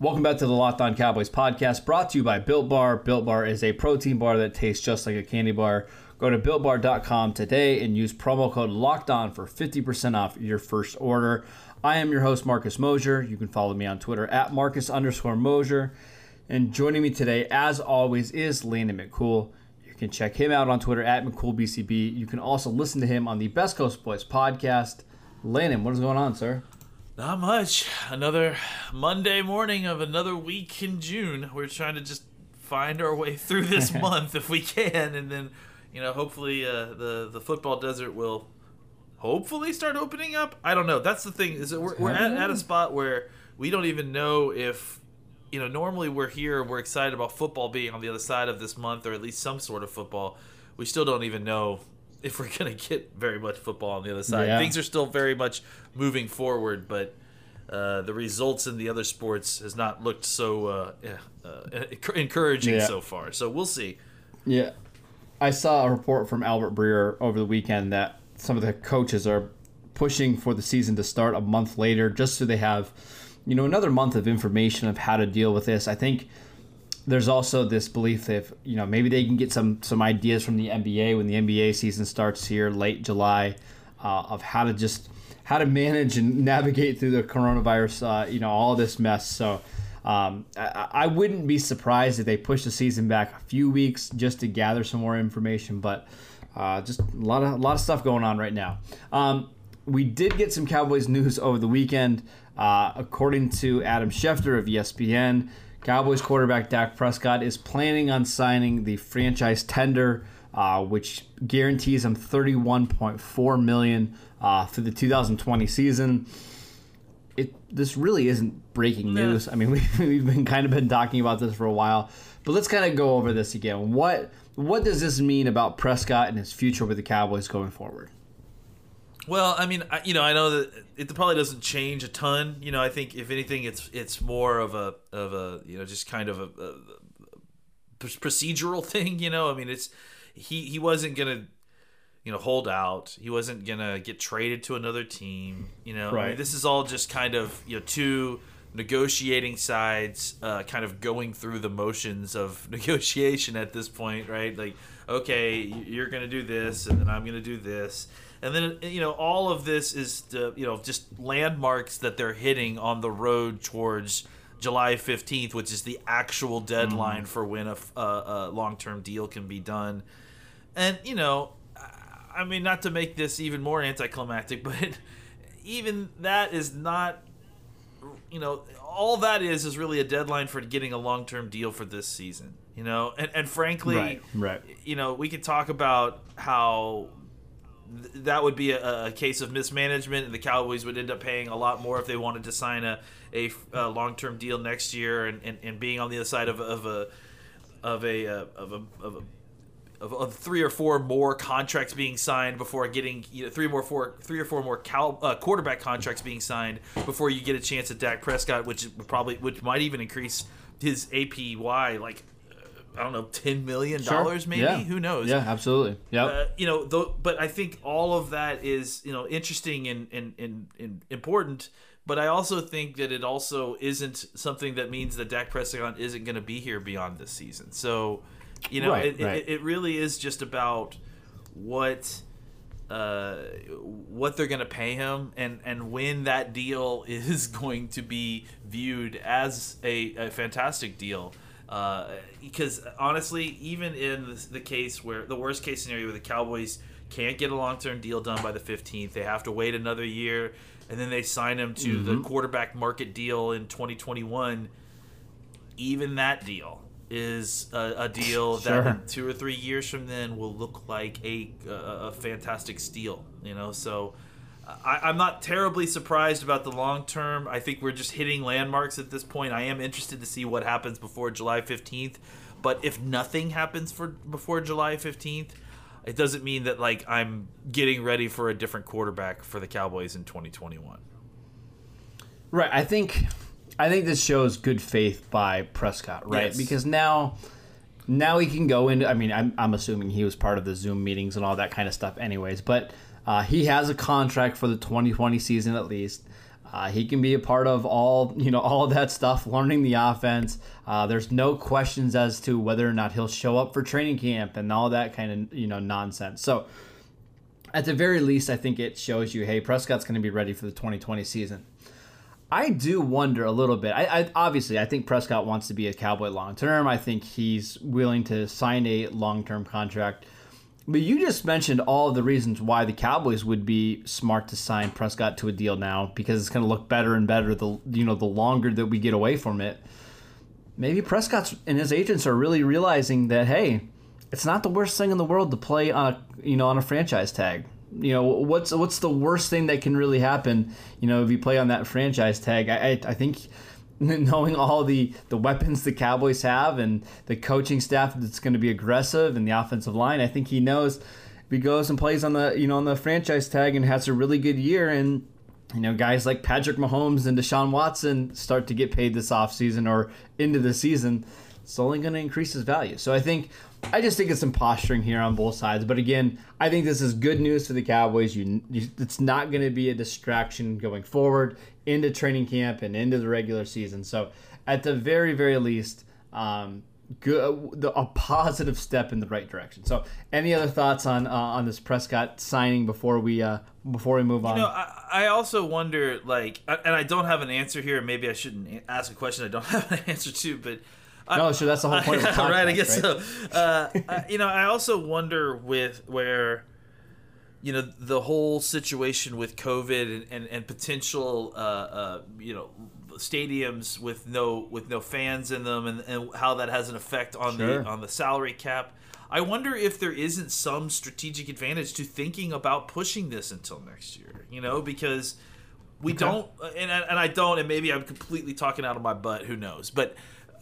Welcome back to the Locked On Cowboys podcast, brought to you by Built Bar. Built Bar is a protein bar that tastes just like a candy bar. Go to builtbar.com today and use promo code Locked On for 50% off your first order. I am your host, Marcus Mosher. You can follow me on Twitter at Marcus underscore Mosher. And joining me today, as always, is Landon McCool. You can check him out on Twitter at McCoolBCB. You can also listen to him on the Best Coast Boys podcast. Landon, what is going on, sir? Not much. Another Monday morning of another week in June. We're trying to just find our way through this month if we can, and then, you know, hopefully uh, the the football desert will hopefully start opening up. I don't know. That's the thing is that we're, we're at, at a spot where we don't even know if you know, normally we're here, we're excited about football being on the other side of this month, or at least some sort of football. We still don't even know if we're going to get very much football on the other side. Yeah. Things are still very much moving forward, but uh, the results in the other sports has not looked so uh, uh, encouraging yeah. so far. So we'll see. Yeah, I saw a report from Albert Breer over the weekend that some of the coaches are pushing for the season to start a month later, just so they have you know, another month of information of how to deal with this. I think there's also this belief that if, you know maybe they can get some some ideas from the NBA when the NBA season starts here late July uh, of how to just how to manage and navigate through the coronavirus. Uh, you know all this mess. So. Um, I, I, wouldn't be surprised if they push the season back a few weeks just to gather some more information, but uh, just a lot of a lot of stuff going on right now. Um, we did get some Cowboys news over the weekend. Uh, according to Adam Schefter of ESPN, Cowboys quarterback Dak Prescott is planning on signing the franchise tender, uh, which guarantees him 31.4 million uh, for the 2020 season. It this really isn't breaking news. I mean, we, we've been kind of been talking about this for a while, but let's kind of go over this again. What what does this mean about Prescott and his future with the Cowboys going forward? Well, I mean, I, you know, I know that it probably doesn't change a ton. You know, I think if anything, it's it's more of a of a you know just kind of a, a, a procedural thing. You know, I mean, it's he he wasn't gonna you know hold out. He wasn't gonna get traded to another team. You know, right. I mean, this is all just kind of you know two negotiating sides uh, kind of going through the motions of negotiation at this point, right? Like, okay, you're gonna do this, and then I'm gonna do this and then you know all of this is the, you know just landmarks that they're hitting on the road towards July 15th, which is the actual deadline mm. for when a, a, a long-term deal can be done. And you know, I mean, not to make this even more anticlimactic, but even that is not, you know, all that is is really a deadline for getting a long-term deal for this season. You know, and and frankly, right, right. you know, we could talk about how that would be a, a, case of mismanagement, and the Cowboys would end up paying a lot more if they wanted to sign a, a, a long term deal next year, and, and, and being on the other side of, of a of a uh, of a, of a of, of, three or four more contracts being signed before getting you know three more four three or four more cal, uh, quarterback contracts being signed before you get a chance at Dak Prescott, which probably which might even increase his APY like I don't know, ten million dollars, sure. maybe. Yeah. Who knows? Yeah, absolutely. Yeah. Uh, you know, though, but I think all of that is you know interesting and, and and, and important. But I also think that it also isn't something that means that Dak Prescott isn't going to be here beyond this season. So, you know, right, it, right. It, it really is just about what uh, what they're going to pay him and and when that deal is going to be viewed as a, a fantastic deal uh, because honestly, even in the case where the worst case scenario where the Cowboys can't get a long term deal done by the 15th, they have to wait another year, and then they sign him to mm-hmm. the quarterback market deal in 2021. Even that deal is a, a deal sure. that two or three years from then will look like a, a, a fantastic steal. You know, so I, am not terribly surprised about the long term. I think we're just hitting landmarks at this point. I am interested to see what happens before July 15th. But if nothing happens for before July 15th, it doesn't mean that like I'm getting ready for a different quarterback for the Cowboys in 2021. Right. I think I think this shows good faith by Prescott, right? Yes. Because now now he can go into I mean, I'm I'm assuming he was part of the Zoom meetings and all that kind of stuff anyways, but uh, he has a contract for the 2020 season at least. Uh, he can be a part of all you know all that stuff, learning the offense. Uh, there's no questions as to whether or not he'll show up for training camp and all that kind of you know nonsense. So at the very least, I think it shows you, hey, Prescott's going to be ready for the 2020 season. I do wonder a little bit. I, I, obviously I think Prescott wants to be a Cowboy long term. I think he's willing to sign a long term contract. But you just mentioned all of the reasons why the Cowboys would be smart to sign Prescott to a deal now because it's going to look better and better the you know the longer that we get away from it. Maybe Prescott's and his agents are really realizing that hey, it's not the worst thing in the world to play on a you know on a franchise tag. You know what's what's the worst thing that can really happen? You know if you play on that franchise tag, I I, I think knowing all the the weapons the Cowboys have and the coaching staff that's going to be aggressive and the offensive line, I think he knows if he goes and plays on the you know on the franchise tag and has a really good year and you know guys like Patrick Mahomes and Deshaun Watson start to get paid this offseason or into the season, it's only going to increase his value. So I think I just think it's some posturing here on both sides. But again, I think this is good news for the Cowboys. You, you it's not going to be a distraction going forward into training camp and into the regular season. So at the very very least, um, good a positive step in the right direction. So any other thoughts on uh, on this Prescott signing before we uh, before we move on? You know, I, I also wonder like, and I don't have an answer here. Maybe I shouldn't ask a question I don't have an answer to, but no, sure. That's the whole point. of the podcast, right, I guess right? so. Uh, I, you know, I also wonder with where, you know, the whole situation with COVID and and, and potential, uh, uh, you know, stadiums with no with no fans in them, and, and how that has an effect on sure. the on the salary cap. I wonder if there isn't some strategic advantage to thinking about pushing this until next year. You know, because we okay. don't, and and I don't, and maybe I'm completely talking out of my butt. Who knows? But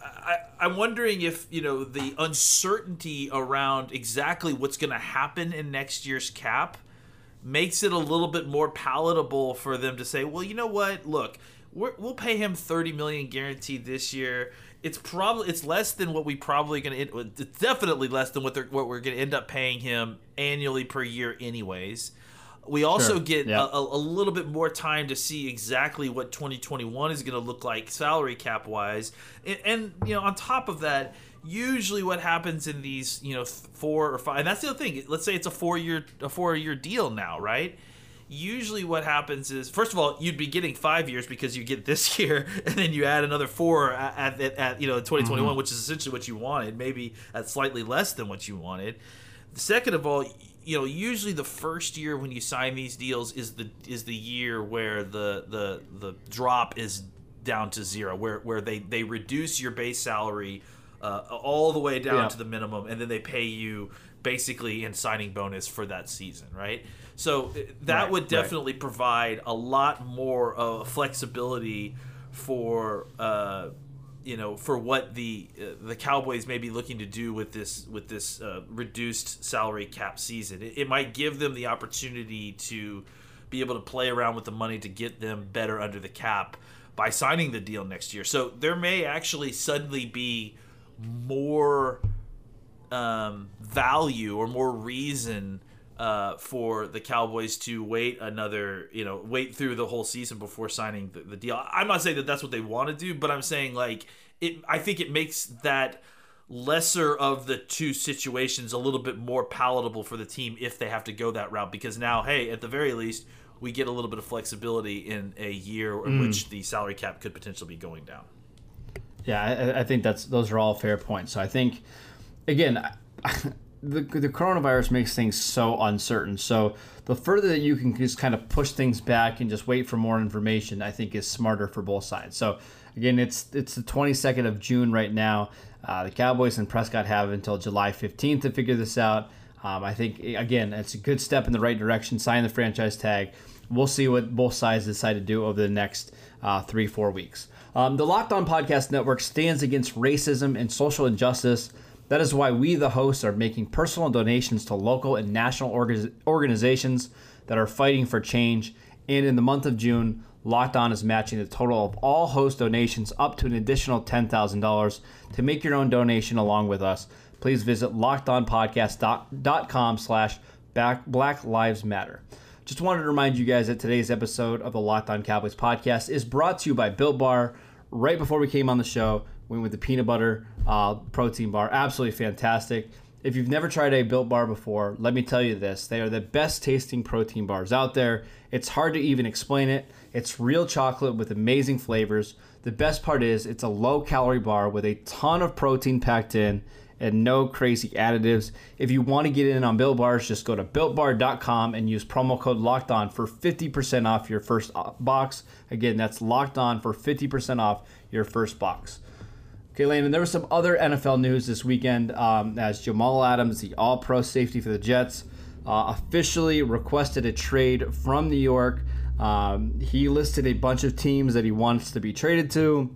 I, I'm wondering if you know the uncertainty around exactly what's going to happen in next year's cap makes it a little bit more palatable for them to say, well, you know what? Look, we will pay him 30 million guaranteed this year. It's probably it's less than what we probably going to. It's definitely less than what what we're going to end up paying him annually per year, anyways. We also sure. get a, a, little bit more time to see exactly what 2021 is going to look like salary cap wise, and, and, you know on top of that, usually what happens in these you know four or five, and that's the other thing. Let's say it's a four year a four year deal now, right? Usually, what happens is first of all, you'd be getting five years because you get this year, and then you add another four at, at, at you know 2021, mm-hmm. which is essentially what you wanted, maybe at slightly less than what you wanted. Second of all, you know usually the first year when you sign these deals is the is the year where the the the drop is down to zero where where they they reduce your base salary uh, all the way down yeah. to the minimum and then they pay you basically in signing bonus for that season right so uh, that right, would definitely right. provide a lot more uh, flexibility for uh, you know for what the uh, the Cowboys may be looking to do with this with this uh, reduced salary cap season. It, it, might give them the opportunity to be able to play around with the money to get them better under the cap by signing the deal next year. So there may actually suddenly be more um, value or more reason uh, for the Cowboys to wait another, you know, wait through the whole season before signing the, the deal. I'm not saying that that's what they want to do, but I'm saying like it. I think it makes that lesser of the two situations a little bit more palatable for the team if they have to go that route because now, hey, at the very least, we get a little bit of flexibility in a year in mm. which the salary cap could potentially be going down. Yeah, I, I think that's those are all fair points. So I think again. The, the coronavirus makes things so uncertain. So the further that you can just kind of push things back and just wait for more information, I think is smarter for both sides. So again, it's it's the 22nd of June right now. Uh, the Cowboys and Prescott have until July 15th to figure this out. Um, I think again, it's a good step in the right direction. Sign the franchise tag. We'll see what both sides decide to do over the next uh, three four weeks. Um, the Locked On Podcast Network stands against racism and social injustice that is why we, the hosts, are making personal donations to local and national organizations that are fighting for change. And in the month of June, Locked On is matching the total of all host donations up to an additional $10,000. To make your own donation along with us, please visit lockedonpodcast.com slash Black Lives Matter. Just wanted to remind you guys that today's episode of the Locked On Cowboys podcast is brought to you by Built Bar. Right before we came on the show, went with the peanut butter uh, protein bar. Absolutely fantastic. If you've never tried a Built Bar before, let me tell you this. They are the best tasting protein bars out there. It's hard to even explain it. It's real chocolate with amazing flavors. The best part is it's a low calorie bar with a ton of protein packed in and no crazy additives. If you want to get in on Built Bars, just go to builtbar.com and use promo code Locked On for 50% off your first box. Again, that's Locked On for 50% off your first box. Okay, Landon, there was some other NFL news this weekend um, as Jamal Adams, the all pro safety for the Jets, uh, officially requested a trade from New York. Um, he listed a bunch of teams that he wants to be traded to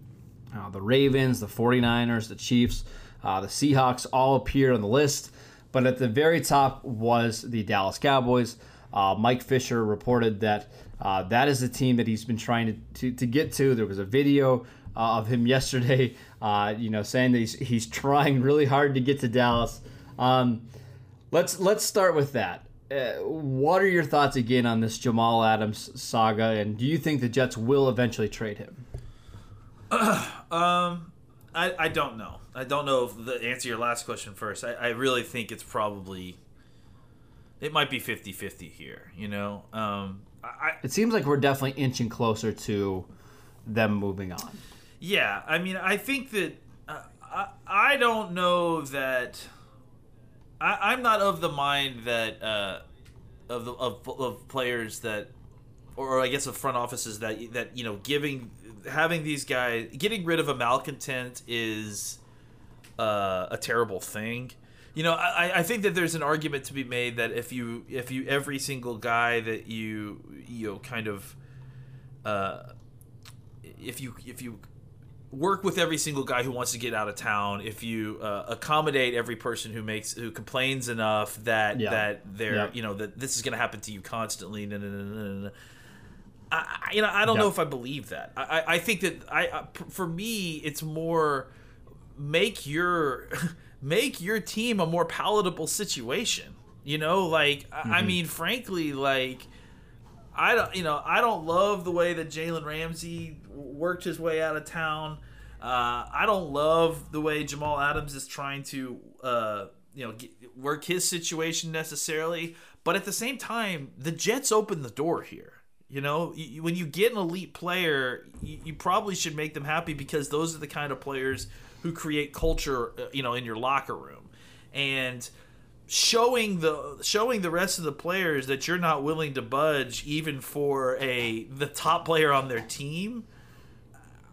uh, the Ravens, the 49ers, the Chiefs. Uh, the Seahawks all appeared on the list, but at the very top was the Dallas Cowboys. Uh, Mike Fisher reported that uh, that is the team that he's been trying to, to, to get to. There was a video uh, of him yesterday, uh, you know, saying that he's, he's trying really hard to get to Dallas. Um, let's let's start with that. Uh, what are your thoughts again on this Jamal Adams saga, and do you think the Jets will eventually trade him? um, I, I don't know. I don't know if the answer your last question first. I, I really think it's probably it might be 50-50 here, you know. Um, I, it seems like we're definitely inching closer to them moving on. Yeah, I mean, I think that uh, I, I don't know that I, I'm not of the mind that uh, of the of, of players that or I guess of front offices that that you know giving having these guys getting rid of a malcontent is uh, a terrible thing. You know, I, I think that there's an argument to be made that if you if you every single guy that you you know kind of uh, if you if you work with every single guy who wants to get out of town if you uh, accommodate every person who makes who complains enough that yeah. that they're yeah. you know that this is going to happen to you constantly no, no, no, I, you know i don't yeah. know if i believe that i i think that i for me it's more make your make your team a more palatable situation you know like mm-hmm. i mean frankly like I don't, you know, I don't love the way that Jalen Ramsey worked his way out of town. Uh, I don't love the way Jamal Adams is trying to, uh, you know, get, work his situation necessarily. But at the same time, the Jets opened the door here. You know, you, when you get an elite player, you, you, probably should make them happy because those are the kind of players who create culture, uh, you know, in your locker room. And showing the showing the rest of the players that you're not willing to budge even for a the top player on their team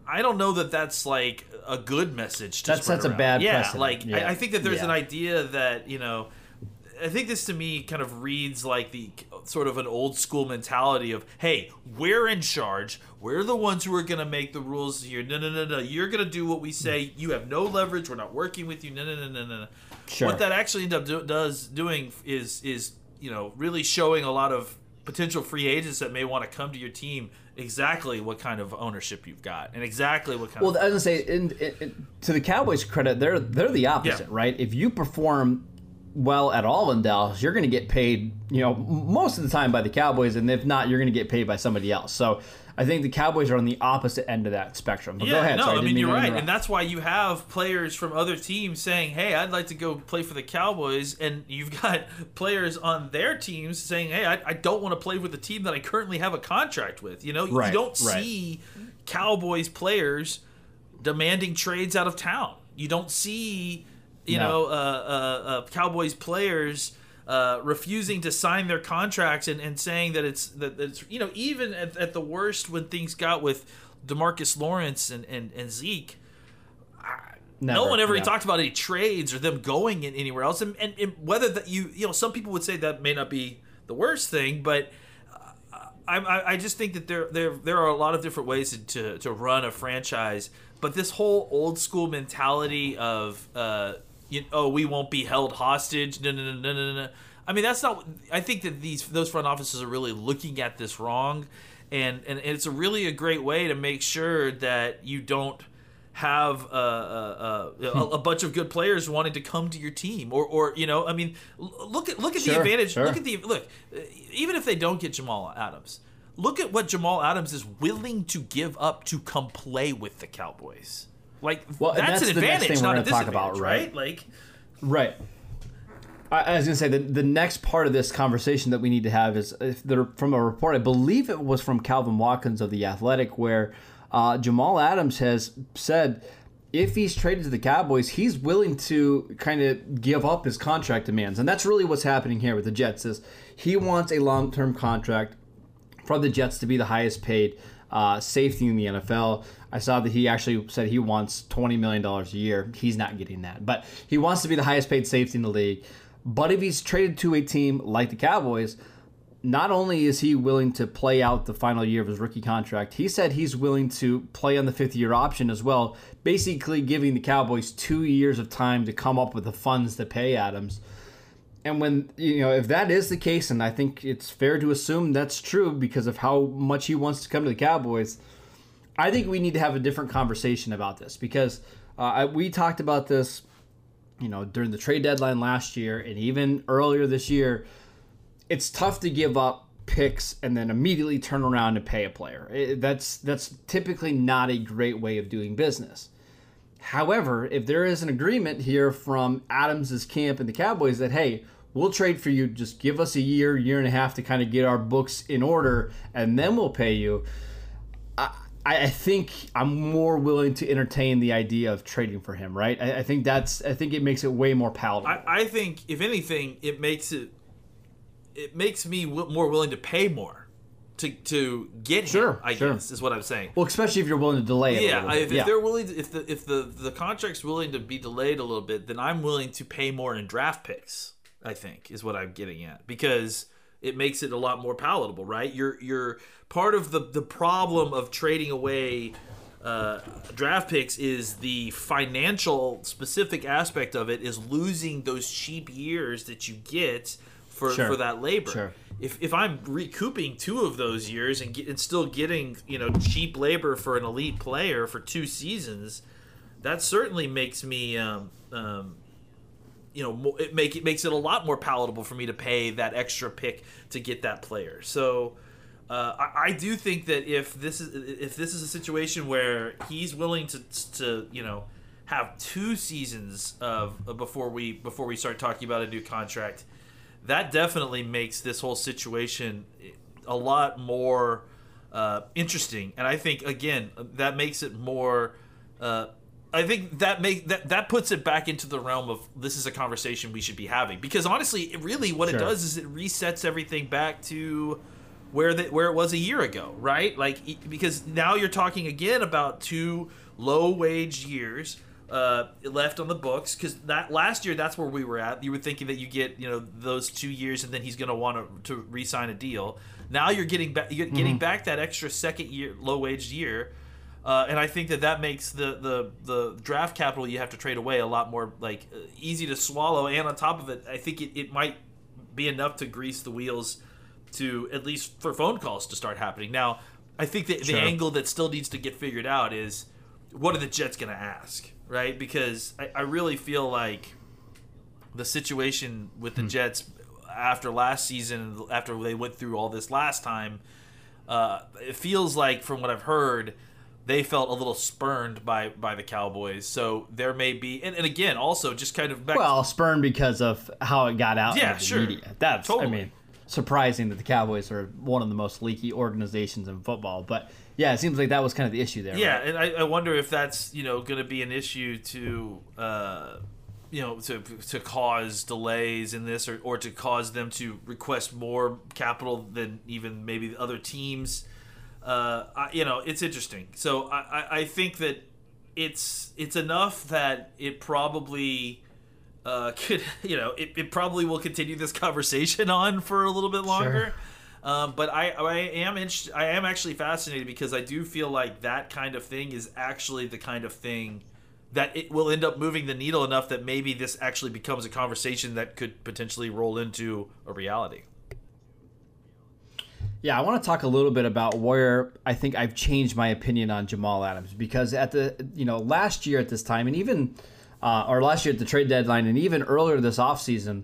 I don't know that that's like a good message. To that's that's around. a bad. Yeah, precedent. like yeah. I, I, think that there's yeah. an idea that you know. I think this to me kind of reads like the sort of an old school mentality of, hey, we're in charge. We're the ones who are going to make the rules here. No, no, no, no. You're going to do what we say. You have no leverage. We're not working with you. No, no, no, no, no. Sure. What that actually end up do, does doing is is you know really showing a lot of potential free agents that may want to come to your team exactly what kind of ownership you've got and exactly what kind of. well, of I was gonna say in, in, to the Cowboys credit they're they're the opposite yeah. right if you perform well at all in Dallas you're gonna get paid you know most of the time by the Cowboys and if not you're gonna get paid by somebody else so I think the Cowboys are on the opposite end of that spectrum. But yeah, go ahead. No, Sorry, I, mean you're right, and that's why you have players from other teams saying, "Hey, I'd like to go play for the Cowboys," and you've got players on their teams saying, "Hey, I, I don't want to play with the team that I currently have a contract with." You know, right, you don't right. see Cowboys players demanding trades out of town. You don't see, you no. know, uh, uh, uh, Cowboys players uh, refusing to sign their contracts and, and saying that it's that it's you know even at, at the worst when things got with Demarcus Lawrence and and, and Zeke. Never, no one ever yeah. talked about any trades or them going in anywhere else, and, and, and, whether that you you know some people would say that may not be the worst thing, but uh, I, I just think that there there there are a lot of different ways to to run a franchise, but this whole old school mentality of uh, you, oh, we won't be held hostage. No, no, no, no, no. no. I mean, that's not. I think that these those front offices are really looking at this wrong, and and it's a really a great way to make sure that you don't have uh, uh, a, a, bunch of good players wanting to come to your team, or, or you know, I mean, look at look at sure, the advantage. Sure. Look at the look. Even if they don't get Jamal Adams, look at what Jamal Adams is willing to give up to come play with the Cowboys. Like well, that's, that's, an advantage, not a disadvantage, about, right? right? Like, right. I, was gonna say the the next part of this conversation that we need to have is if from a report. I believe it was from Calvin Watkins of the Athletic, where uh, Jamal Adams has said if he's traded to the Cowboys, he's willing to kind of give up his contract demands, and that's really what's happening here with the Jets. Is he wants a long term contract for the Jets to be the highest paid uh, safety in the NFL. I saw that he actually said he wants twenty million dollars a year. He's not getting that, but he wants to be the highest paid safety in the league. But if he's traded to a team like the Cowboys, not only is he willing to play out the final year of his rookie contract, he said he's willing to play on the fifth year option as well, basically giving the Cowboys two years of time to come up with the funds to pay Adams. And when, you know, if that is the case, and I think it's fair to assume that's true because of how much he wants to come to the Cowboys, I think we need to have a different conversation about this because uh, we talked about this, you know, during the trade deadline last year and even earlier this year it's tough to give up picks and then immediately turn around and pay a player. It, that's that's typically not a great way of doing business. However, if there is an agreement here from Adams's camp and the Cowboys that hey, we'll trade for you, just give us a year, year and a half to kind of get our books in order, and then we'll pay you. I, I think I'm more willing to entertain the idea of trading for him, right? I, I think that's I think it makes it way more palatable. I, I think if anything, it makes it it makes me w- more willing to pay more to to get sure, him. I sure. guess is what I'm saying. Well, especially if you're willing to delay it. Yeah, if, yeah. if they're willing, to, if the if the the contract's willing to be delayed a little bit, then I'm willing to pay more in draft picks. I think is what I'm getting at because it makes it a lot more palatable, right? You're you're part of the the problem of trading away uh, draft picks is the financial specific aspect of it is losing those cheap years that you get for, sure. for that labor. Sure. If, if I'm recouping two of those years and, get, and still getting you know cheap labor for an elite player for two seasons, that certainly makes me um, um, you know it make it makes it a lot more palatable for me to pay that extra pick to get that player. So. Uh, I, I, do think that if this is if this is a situation where he's willing to to you know have two seasons of, before we before we start talking about a new contract, that definitely makes this whole situation a lot more uh, interesting. And I think again that makes it more. Uh, I think that make that that puts it back into the realm of this is a conversation we should be having because honestly, it really what sure. it does is it resets everything back to where the, where it was a year ago, right? Like because now you're talking again about two low wage years uh, left on the books because that last year that's where we were at. You were thinking that you get you know those two years and then he's going to want to re-sign a deal. Now you're getting back you're getting mm-hmm. back that extra second year low wage year, uh, and I think that that makes the, the the draft capital you have to trade away a lot more like uh, easy to swallow. And on top of it, I think it, it might be enough to grease the wheels to at least for phone calls to start happening. Now I think that sure. the angle that still needs to get figured out is what are the Jets going to ask? Right? Because I, I really feel like the situation with the hmm. Jets after last season, after they went through all this last time, uh, it feels like, from what I've heard, they felt a little spurned by by the Cowboys. So there may be, and, and again, also just kind of back well, spurned because of how it got out. Yeah, sure. Media. That's totally. I mean, surprising that the Cowboys are one of the most leaky organizations in football, but yeah, it seems like that was kind of the issue there. Yeah, right? and I, I, wonder if that's you know going to be an issue to uh, you know to to cause delays in this or or to cause them to request more capital than even maybe other teams. Uh, I, you know, it's interesting. So I, I think that it's it's enough that it probably uh, could you know it, it probably will continue this conversation on for a little bit longer. Sure. Um, but I, I am interested, I am actually fascinated because I do feel like that kind of thing is actually the kind of thing that it will end up moving the needle enough that maybe this actually becomes a conversation that could potentially roll into a reality. Yeah, I want to talk a little bit about where I think I've changed my opinion on Jamal Adams because at the you know last year at this time and even uh, or last year at the trade deadline and even earlier this offseason,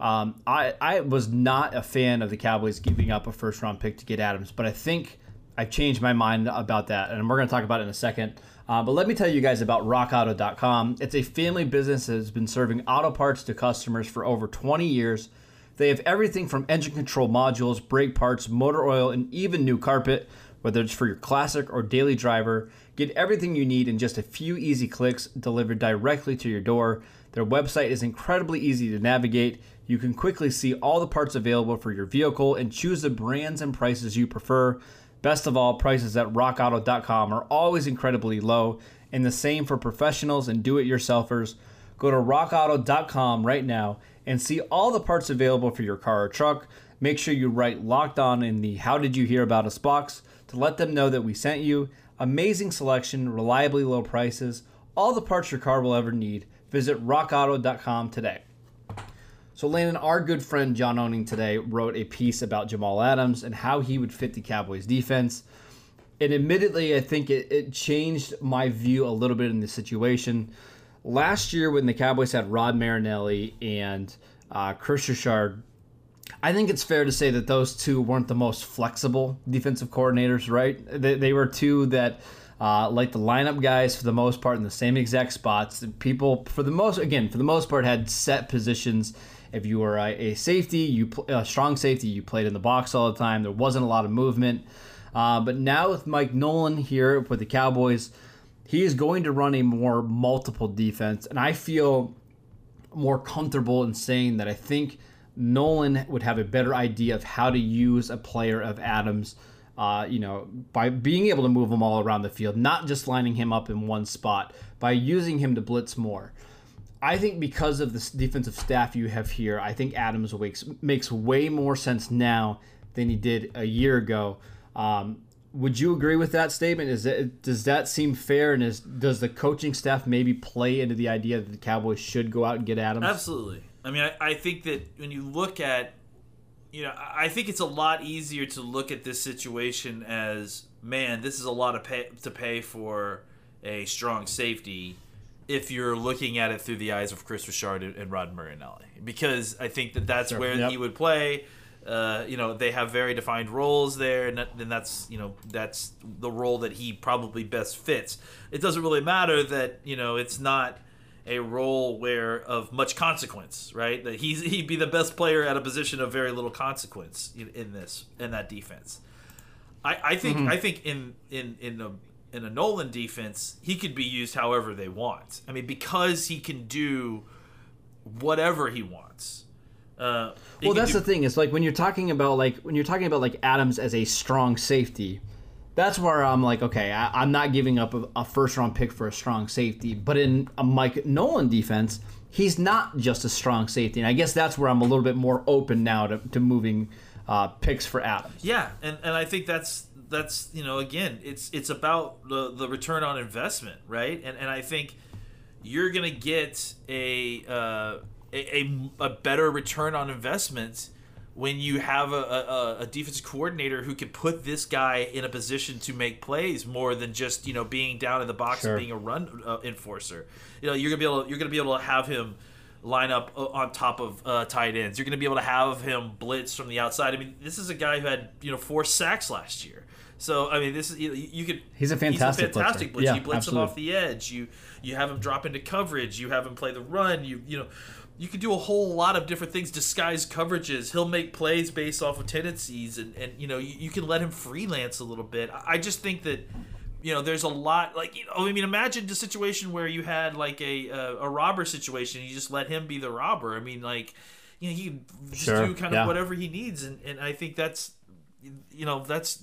um, I I was not a fan of the Cowboys giving up a first round pick to get Adams, but I think I've changed my mind about that, and we're going to talk about it in a second. Uh, but let me tell you guys about RockAuto.com. It's a family business that has been serving auto parts to customers for over 20 years. They have everything from engine control modules, brake parts, motor oil, and even new carpet, whether it's for your classic or daily driver. Get everything you need in just a few easy clicks delivered directly to your door. Their website is incredibly easy to navigate. You can quickly see all the parts available for your vehicle and choose the brands and prices you prefer. Best of all, prices at rockauto.com are always incredibly low, and the same for professionals and do it yourselfers. Go to rockauto.com right now and see all the parts available for your car or truck. Make sure you write locked on in the How Did You Hear About Us box to let them know that we sent you. Amazing selection, reliably low prices, all the parts your car will ever need. Visit rockauto.com today. So, Landon, our good friend John Owning today wrote a piece about Jamal Adams and how he would fit the Cowboys defense. And admittedly, I think it, it changed my view a little bit in the situation last year when the Cowboys had Rod Marinelli and uh, Kris Richard, I think it's fair to say that those two weren't the most flexible defensive coordinators, right? They, they were two that, uh, like the lineup guys, for the most part, in the same exact spots. People, for the most, again, for the most part, had set positions. If you were a, a safety, you a strong safety, you played in the box all the time. There wasn't a lot of movement. Uh, but now with Mike Nolan here with the Cowboys, he is going to run a more multiple defense, and I feel more comfortable in saying that I think Nolan would have a better idea of how to use a player of Adams. Uh, you know, by being able to move him all around the field, not just lining him up in one spot, by using him to blitz more. I think because of the defensive staff you have here, I think Adams makes makes way more sense now than he did a year ago. Um, would you agree with that statement? Is it does that seem fair? And is does the coaching staff maybe play into the idea that the Cowboys should go out and get Adams? Absolutely. I mean, I, I think that when you look at, you know, I think it's a lot easier to look at this situation as, man, this is a lot of pay to pay for a strong safety if you're looking at it through the eyes of Kris Richard and Rod Marinelli, because I think that that's sure. where yep. he would play uh, you know they have very defined roles there, and then that's you know that's the role that he probably best fits. It doesn't really matter that you know it's not a role where of much consequence, right? That he's he'd be the best player at a position of very little consequence in, in this in that defense. I, I think mm-hmm. I think in in in a in a Nolan defense, he could be used however they want. I mean, because he can do whatever he wants. Uh, well, that's do- the thing. It's like when you're talking about like when you're talking about like Adams as a strong safety. That's where I'm like, okay, I, am not giving up a, a, first round pick for a strong safety. But in a Mike Nolan defense, he's not just a strong safety, and I guess that's where I'm a little bit more open now to, to moving uh, picks for Adams. Yeah, and, and I think that's that's you know again it's it's about the the return on investment, right? And and I think you're gonna get a. Uh, a, a, better return on investment when you have a, a, a defensive coordinator who can put this guy in a position to make plays more than just you know being down in the box sure. and being a run uh, enforcer. You know, you're gonna be able to, you're gonna be able to have him line up uh, on top of uh, tight ends. You're gonna be able to have him blitz from the outside. I mean, this is a guy who had you know four sacks last year. So I mean, this is you, you could. He's a fantastic, he's a fantastic blitzer. Yeah, you blitz absolutely. him off the edge. You you have him drop into coverage. You have him play the run. You you know you can do a whole lot of different things disguise coverages he'll make plays based off of tendencies and, and you know you, you can let him freelance a little bit i just think that you know there's a lot like you know i mean imagine the situation where you had like a a, a robber situation you just let him be the robber i mean like you know he just sure. do kind of yeah. whatever he needs and, and i think that's you know that's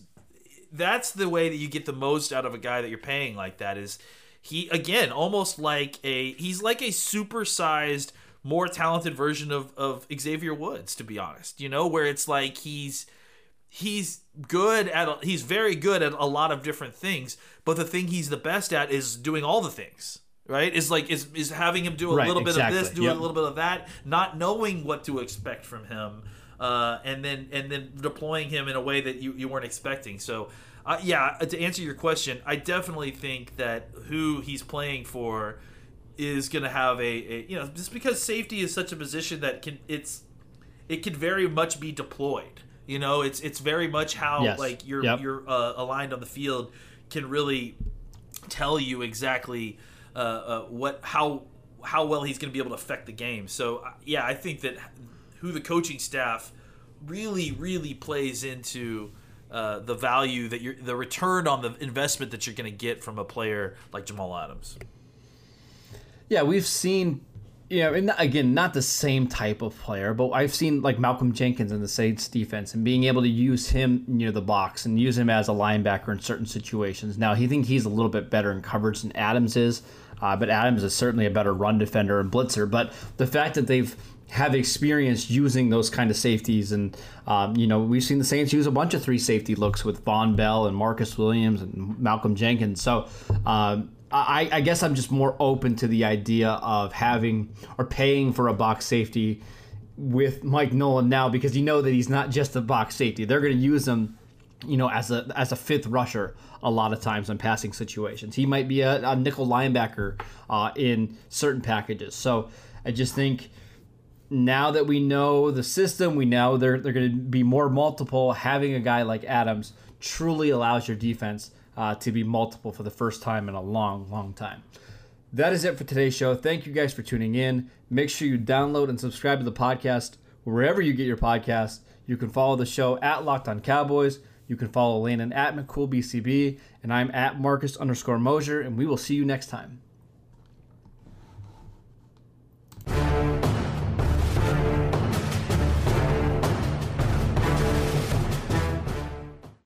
that's the way that you get the most out of a guy that you're paying like that is he again almost like a he's like a supersized more talented version of of Xavier Woods, to be honest. You know, where it's like he's he's good at a, he's very good at a lot of different things, but the thing he's the best at is doing all the things. Right? Is like is is having him do a right, little bit exactly. of this, do yep. a little bit of that, not knowing what to expect from him. Uh, and then and then deploying him in a way that you, you weren't expecting. So, uh, yeah, to answer your question, I definitely think that who he's playing for is going to have a, a you know just because safety is such a position that can it's it can very much be deployed. You know, it's it's very much how Yes. like you're Yep. you're uh, aligned on the field can really tell you exactly uh, uh, what how how well he's going to be able to affect the game. So uh, yeah, I think that who the coaching staff really really plays into uh, the value that you're the return on the investment that you're going to get from a player like Jamal Adams. Yeah, we've seen, you know, and again, not the same type of player, but I've seen like Malcolm Jenkins in the Saints defense and being able to use him near the box and use him as a linebacker in certain situations. Now, he think he's a little bit better in coverage than Adams is, uh, but Adams is certainly a better run defender and blitzer. But the fact that they've have experience using those kind of safeties, and um, you know, we've seen the Saints use a bunch of three safety looks with Vonn Bell and Marcus Williams and Malcolm Jenkins. So. Um, I, I guess I'm just more open to the idea of having or paying for a box safety with Mike Nolan now because you know that he's not just a box safety. They're going to use him, you know, as a as a fifth rusher a lot of times in passing situations. He might be a, a nickel linebacker uh, in certain packages. So I just think now that we know the system, we know they're they're going to be more multiple. Having a guy like Adams truly allows your defense uh, to be multiple for the first time in a long, long time. That is it for today's show. Thank you guys for tuning in. Make sure you download and subscribe to the podcast wherever you get your podcast. You can follow the show at Locked On Cowboys. You can follow Landon at McCoolBCB, and I'm at Marcus underscore Mosher, and we will see you next time.